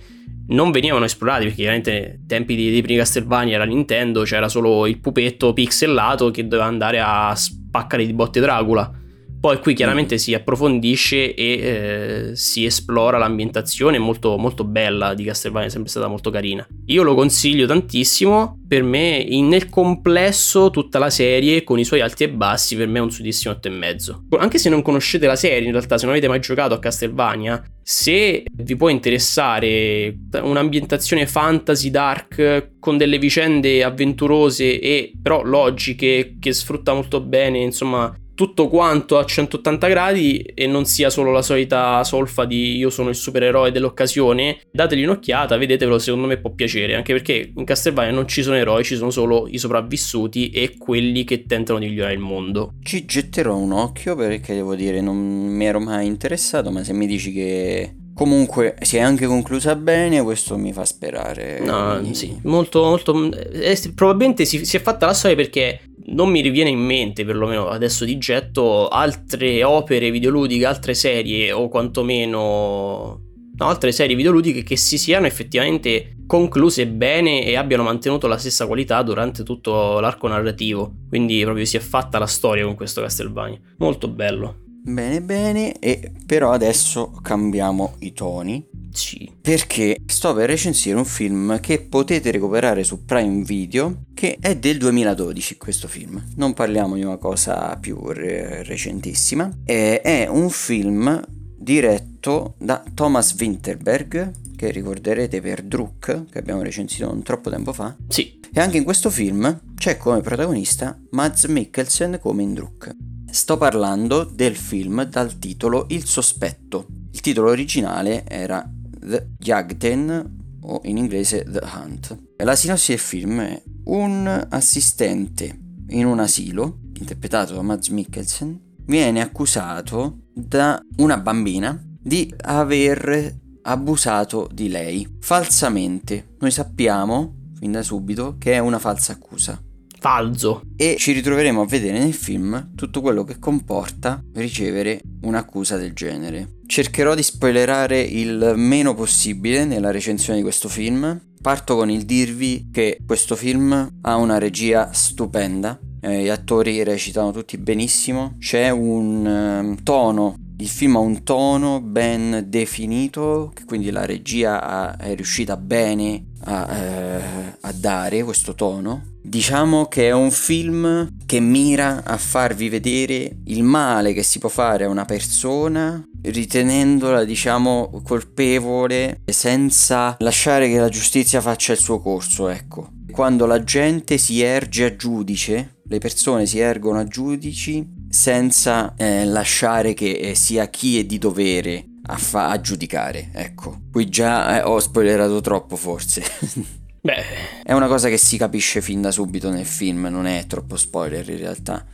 non venivano esplorati perché chiaramente nei tempi dei, dei primi Castlevania era Nintendo, c'era solo il pupetto pixelato che doveva andare a spaccare di botte Dracula poi qui chiaramente mm. si approfondisce e eh, si esplora l'ambientazione molto, molto bella di Castlevania, è sempre stata molto carina. Io lo consiglio tantissimo, per me in, nel complesso tutta la serie con i suoi alti e bassi per me è un sudissimo 8,5. Anche se non conoscete la serie, in realtà se non avete mai giocato a Castlevania, se vi può interessare un'ambientazione fantasy dark con delle vicende avventurose e però logiche che sfrutta molto bene, insomma, tutto quanto a 180 gradi e non sia solo la solita solfa di io sono il supereroe dell'occasione, dategli un'occhiata, vedetevelo, secondo me può piacere, anche perché in Castlevania non ci sono eroi, ci sono solo i sopravvissuti e quelli che tentano di migliorare il mondo. Ci getterò un occhio perché devo dire non mi ero mai interessato, ma se mi dici che Comunque si è anche conclusa bene, questo mi fa sperare. No, sì, molto, molto. Eh, probabilmente si, si, è fatta la storia perché non mi riviene in mente, perlomeno adesso di getto, altre opere videoludiche, altre serie o quantomeno no, altre serie videoludiche che si siano effettivamente concluse bene e abbiano mantenuto la stessa qualità durante tutto l'arco narrativo. Quindi proprio si è fatta la storia con questo Castlevania. Molto bello. Bene, bene, e però adesso cambiamo i toni sì. Perché sto per recensire un film che potete recuperare su Prime Video, che è del 2012 questo film. Non parliamo di una cosa più re- recentissima. È, è un film diretto da Thomas Winterberg, che ricorderete per Druk, che abbiamo recensito non troppo tempo fa. Sì. E anche in questo film c'è come protagonista Mads Mikkelsen come in Druk. Sto parlando del film dal titolo Il sospetto. Il titolo originale era The Jagden o in inglese The Hunt. La sinossi del film è un assistente in un asilo, interpretato da Mads Mikkelsen, viene accusato da una bambina di aver abusato di lei falsamente. Noi sappiamo fin da subito che è una falsa accusa falso. E ci ritroveremo a vedere nel film tutto quello che comporta ricevere un'accusa del genere. Cercherò di spoilerare il meno possibile nella recensione di questo film. Parto con il dirvi che questo film ha una regia stupenda, eh, gli attori recitano tutti benissimo, c'è un um, tono il film ha un tono ben definito, quindi la regia è riuscita bene a, eh, a dare questo tono. Diciamo che è un film che mira a farvi vedere il male che si può fare a una persona ritenendola diciamo colpevole senza lasciare che la giustizia faccia il suo corso ecco quando la gente si erge a giudice le persone si ergono a giudici senza eh, lasciare che eh, sia chi è di dovere a, fa- a giudicare. Ecco, qui già eh, ho spoilerato troppo forse. Beh, è una cosa che si capisce fin da subito nel film, non è troppo spoiler in realtà.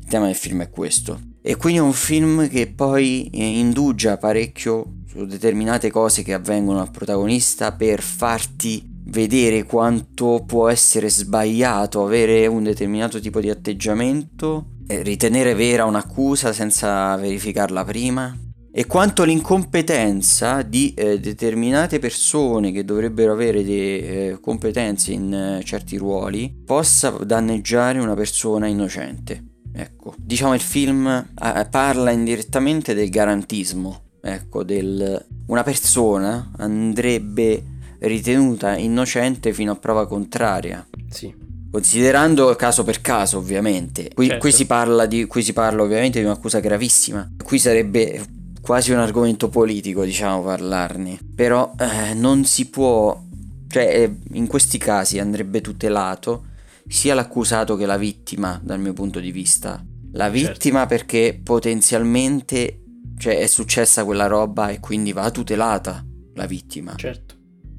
Il tema del film è questo. E quindi è un film che poi eh, indugia parecchio su determinate cose che avvengono al protagonista per farti vedere quanto può essere sbagliato avere un determinato tipo di atteggiamento, ritenere vera un'accusa senza verificarla prima e quanto l'incompetenza di eh, determinate persone che dovrebbero avere delle eh, competenze in eh, certi ruoli possa danneggiare una persona innocente. Ecco, diciamo il film eh, parla indirettamente del garantismo, ecco, del una persona andrebbe ritenuta innocente fino a prova contraria. Sì. Considerando caso per caso, ovviamente. Qui, certo. qui, si di, qui, si parla ovviamente di un'accusa gravissima. Qui sarebbe quasi un argomento politico, diciamo, parlarne. Però eh, non si può, cioè eh, in questi casi andrebbe tutelato sia l'accusato che la vittima dal mio punto di vista. La certo. vittima certo. perché potenzialmente cioè, è successa quella roba e quindi va tutelata la vittima. Certo.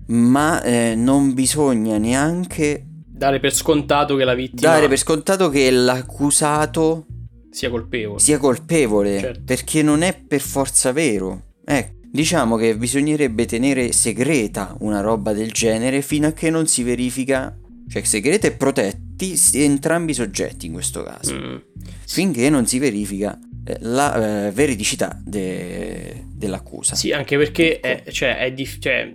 Ma eh, non bisogna neanche dare per scontato che la vittima dare per scontato che l'accusato sia colpevole. Sia colpevole, certo. perché non è per forza vero. Ecco, diciamo che bisognerebbe tenere segreta una roba del genere fino a che non si verifica, cioè segreta e protetti entrambi i soggetti in questo caso, mm. finché non si verifica eh, la eh, veridicità de- dell'accusa. Sì, anche perché ecco. è, cioè, è dif- cioè,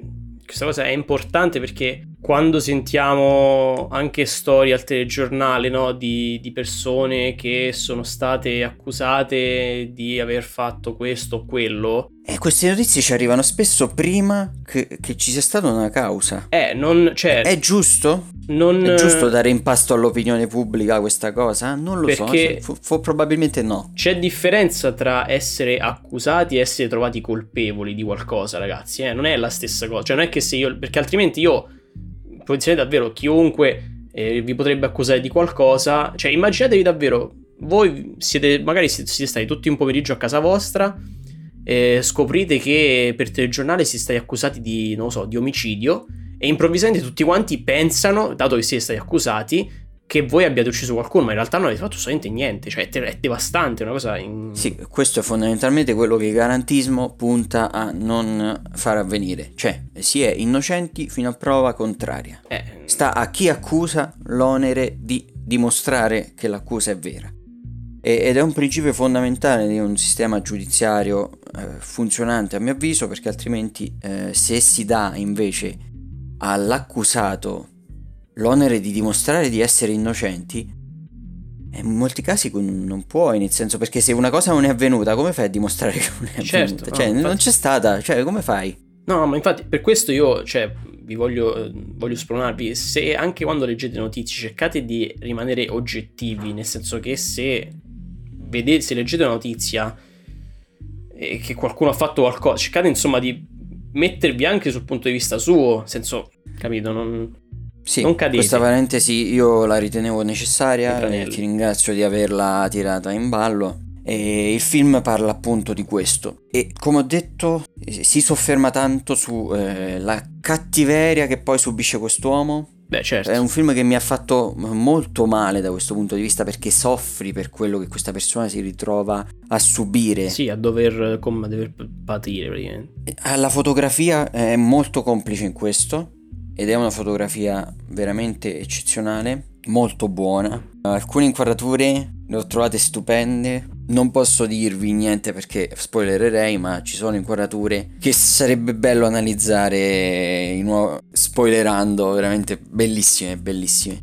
questa cosa è importante perché quando sentiamo anche storie al telegiornale no, di, di, persone che sono state accusate di aver fatto questo o quello. E queste notizie ci arrivano spesso prima che, che ci sia stata una causa. Eh, non. Cioè, è giusto? Non... È giusto dare in pasto all'opinione pubblica questa cosa? Non lo Perché so, f- f- probabilmente no. C'è differenza tra essere accusati e essere trovati colpevoli di qualcosa, ragazzi. Eh? Non è la stessa cosa. Cioè, non è che se io. Perché altrimenti io potenzialmente davvero chiunque eh, vi potrebbe accusare di qualcosa. Cioè, immaginatevi davvero, voi siete, magari siete stati tutti un pomeriggio a casa vostra, eh, scoprite che per telegiornale si stai accusati di, non so, di omicidio, e improvvisamente tutti quanti pensano, dato che siete stati accusati, che voi abbiate ucciso qualcuno, ma in realtà non avete fatto assolutamente niente, cioè è devastante, è una cosa... In... Sì, questo è fondamentalmente quello che il garantismo punta a non far avvenire, cioè si è innocenti fino a prova contraria. Eh... Sta a chi accusa l'onere di dimostrare che l'accusa è vera. Ed è un principio fondamentale di un sistema giudiziario eh, funzionante a mio avviso perché altrimenti eh, se si dà invece all'accusato l'onere di dimostrare di essere innocenti, in molti casi non puoi, nel senso perché se una cosa non è avvenuta, come fai a dimostrare che non è certo, avvenuta? Cioè, no, infatti... non c'è stata, cioè, come fai? No, ma infatti per questo io, cioè, vi voglio, voglio spronarvi, se anche quando leggete notizie cercate di rimanere oggettivi, nel senso che se, vedete, se leggete una notizia e che qualcuno ha fatto qualcosa, cercate insomma di mettervi anche sul punto di vista suo, nel senso, capito, non sì, non cadete. questa parentesi io la ritenevo necessaria, e ti ringrazio di averla tirata in ballo. E il film parla appunto di questo e come ho detto si sofferma tanto sulla eh, cattiveria che poi subisce quest'uomo. Beh, certo. È un film che mi ha fatto molto male da questo punto di vista perché soffri per quello che questa persona si ritrova a subire. Sì, a dover, come, a dover patire praticamente. La fotografia è molto complice in questo ed è una fotografia veramente eccezionale, molto buona. Alcune inquadrature le ho trovate stupende. Non posso dirvi niente perché spoilererei, ma ci sono inquadrature che sarebbe bello analizzare nuovo, spoilerando, veramente bellissime, bellissime.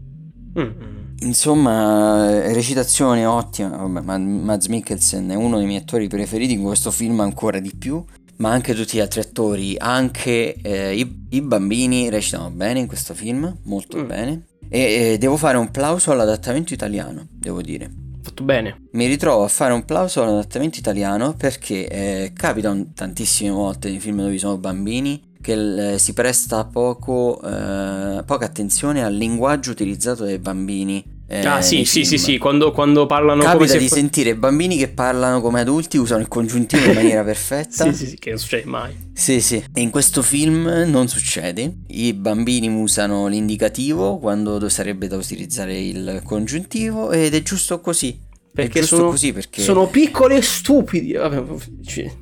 Mm-hmm. Insomma, recitazione ottima. Vabbè, Mads Mikkelsen è uno dei miei attori preferiti in questo film ancora di più ma anche tutti gli altri attori, anche eh, i, i, bambini recitano bene in questo film, molto mm. bene. E, e, devo fare un plauso all'adattamento italiano, devo dire. Fatto bene. Mi ritrovo a fare un plauso all'adattamento italiano perché eh, capita un, tantissime volte nei film dove ci sono bambini che eh, si presta poco, eh, poca attenzione al linguaggio utilizzato dai bambini eh, ah sì, sì, sì, sì, quando, quando parlano Capita come di se... sentire bambini che parlano come adulti, usano il congiuntivo in maniera perfetta. sì, sì, sì, che non succede mai. Sì, sì. E in questo film non succede. I bambini usano l'indicativo quando sarebbe da utilizzare il congiuntivo ed è giusto così. Perché sono, così perché sono piccoli e stupidi. Vabbè,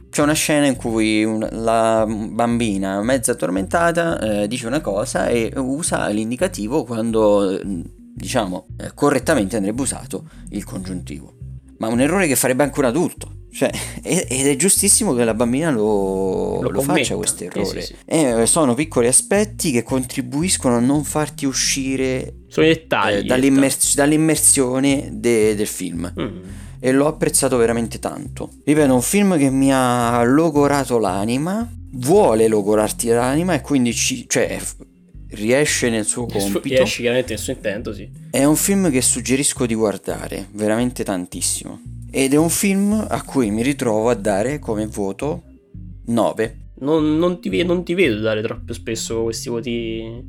C'è una scena in cui un, la bambina, mezza addormentata, eh, dice una cosa e usa l'indicativo quando, diciamo, eh, correttamente andrebbe usato il congiuntivo. Ma un errore che farebbe anche un adulto. Cioè, ed è giustissimo che la bambina lo, lo, lo faccia questo errore. Eh, sì, sì. E sono piccoli aspetti che contribuiscono a non farti uscire dettagli, eh, dall'immers- dall'immersione de- del film. Mm. E l'ho apprezzato veramente tanto. Ripeto, un film che mi ha logorato l'anima, vuole logorarti l'anima e quindi ci, cioè, riesce nel suo compito. Riesce chiaramente nel suo intento, sì. È un film che suggerisco di guardare, veramente tantissimo. Ed è un film a cui mi ritrovo a dare come voto 9. Non, non, ti, non ti vedo dare troppo spesso questi voti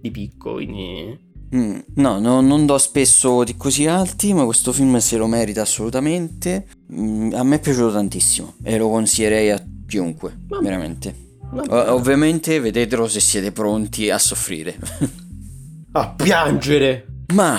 di picco, quindi... Mm, no, no, non do spesso voti così alti, ma questo film se lo merita assolutamente. Mm, a me è piaciuto tantissimo e lo consiglierei a chiunque, Vabbè. veramente. Vabbè. ovviamente vedetelo se siete pronti a soffrire. a piangere! Ma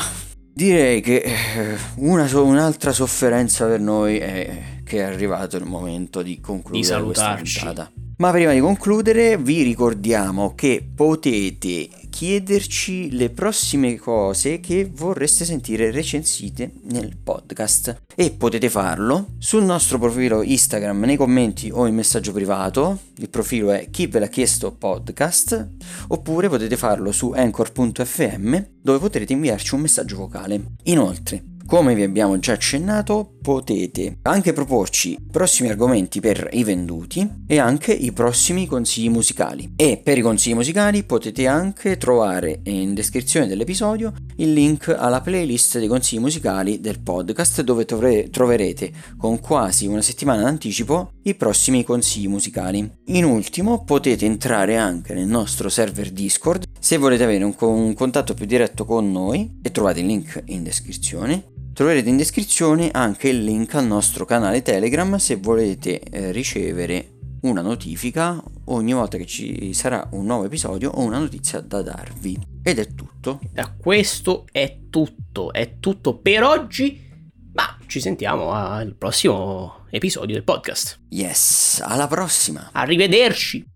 direi che eh, una, un'altra sofferenza per noi è che è arrivato il momento di concludere di questa puntata. Ma prima di concludere vi ricordiamo che potete chiederci le prossime cose che vorreste sentire recensite nel podcast. E potete farlo sul nostro profilo Instagram nei commenti o in messaggio privato. Il profilo è chi ve l'ha chiesto podcast. Oppure potete farlo su anchor.fm dove potrete inviarci un messaggio vocale. Inoltre come vi abbiamo già accennato, potete anche proporci prossimi argomenti per i venduti e anche i prossimi consigli musicali. E per i consigli musicali potete anche trovare in descrizione dell'episodio il link alla playlist dei consigli musicali del podcast dove troverete con quasi una settimana d'anticipo i prossimi consigli musicali. In ultimo potete entrare anche nel nostro server Discord se volete avere un, un contatto più diretto con noi e trovate il link in descrizione Troverete in descrizione anche il link al nostro canale Telegram se volete eh, ricevere una notifica ogni volta che ci sarà un nuovo episodio o una notizia da darvi. Ed è tutto. Da questo è tutto, è tutto per oggi, ma ci sentiamo al prossimo episodio del podcast. Yes, alla prossima. Arrivederci.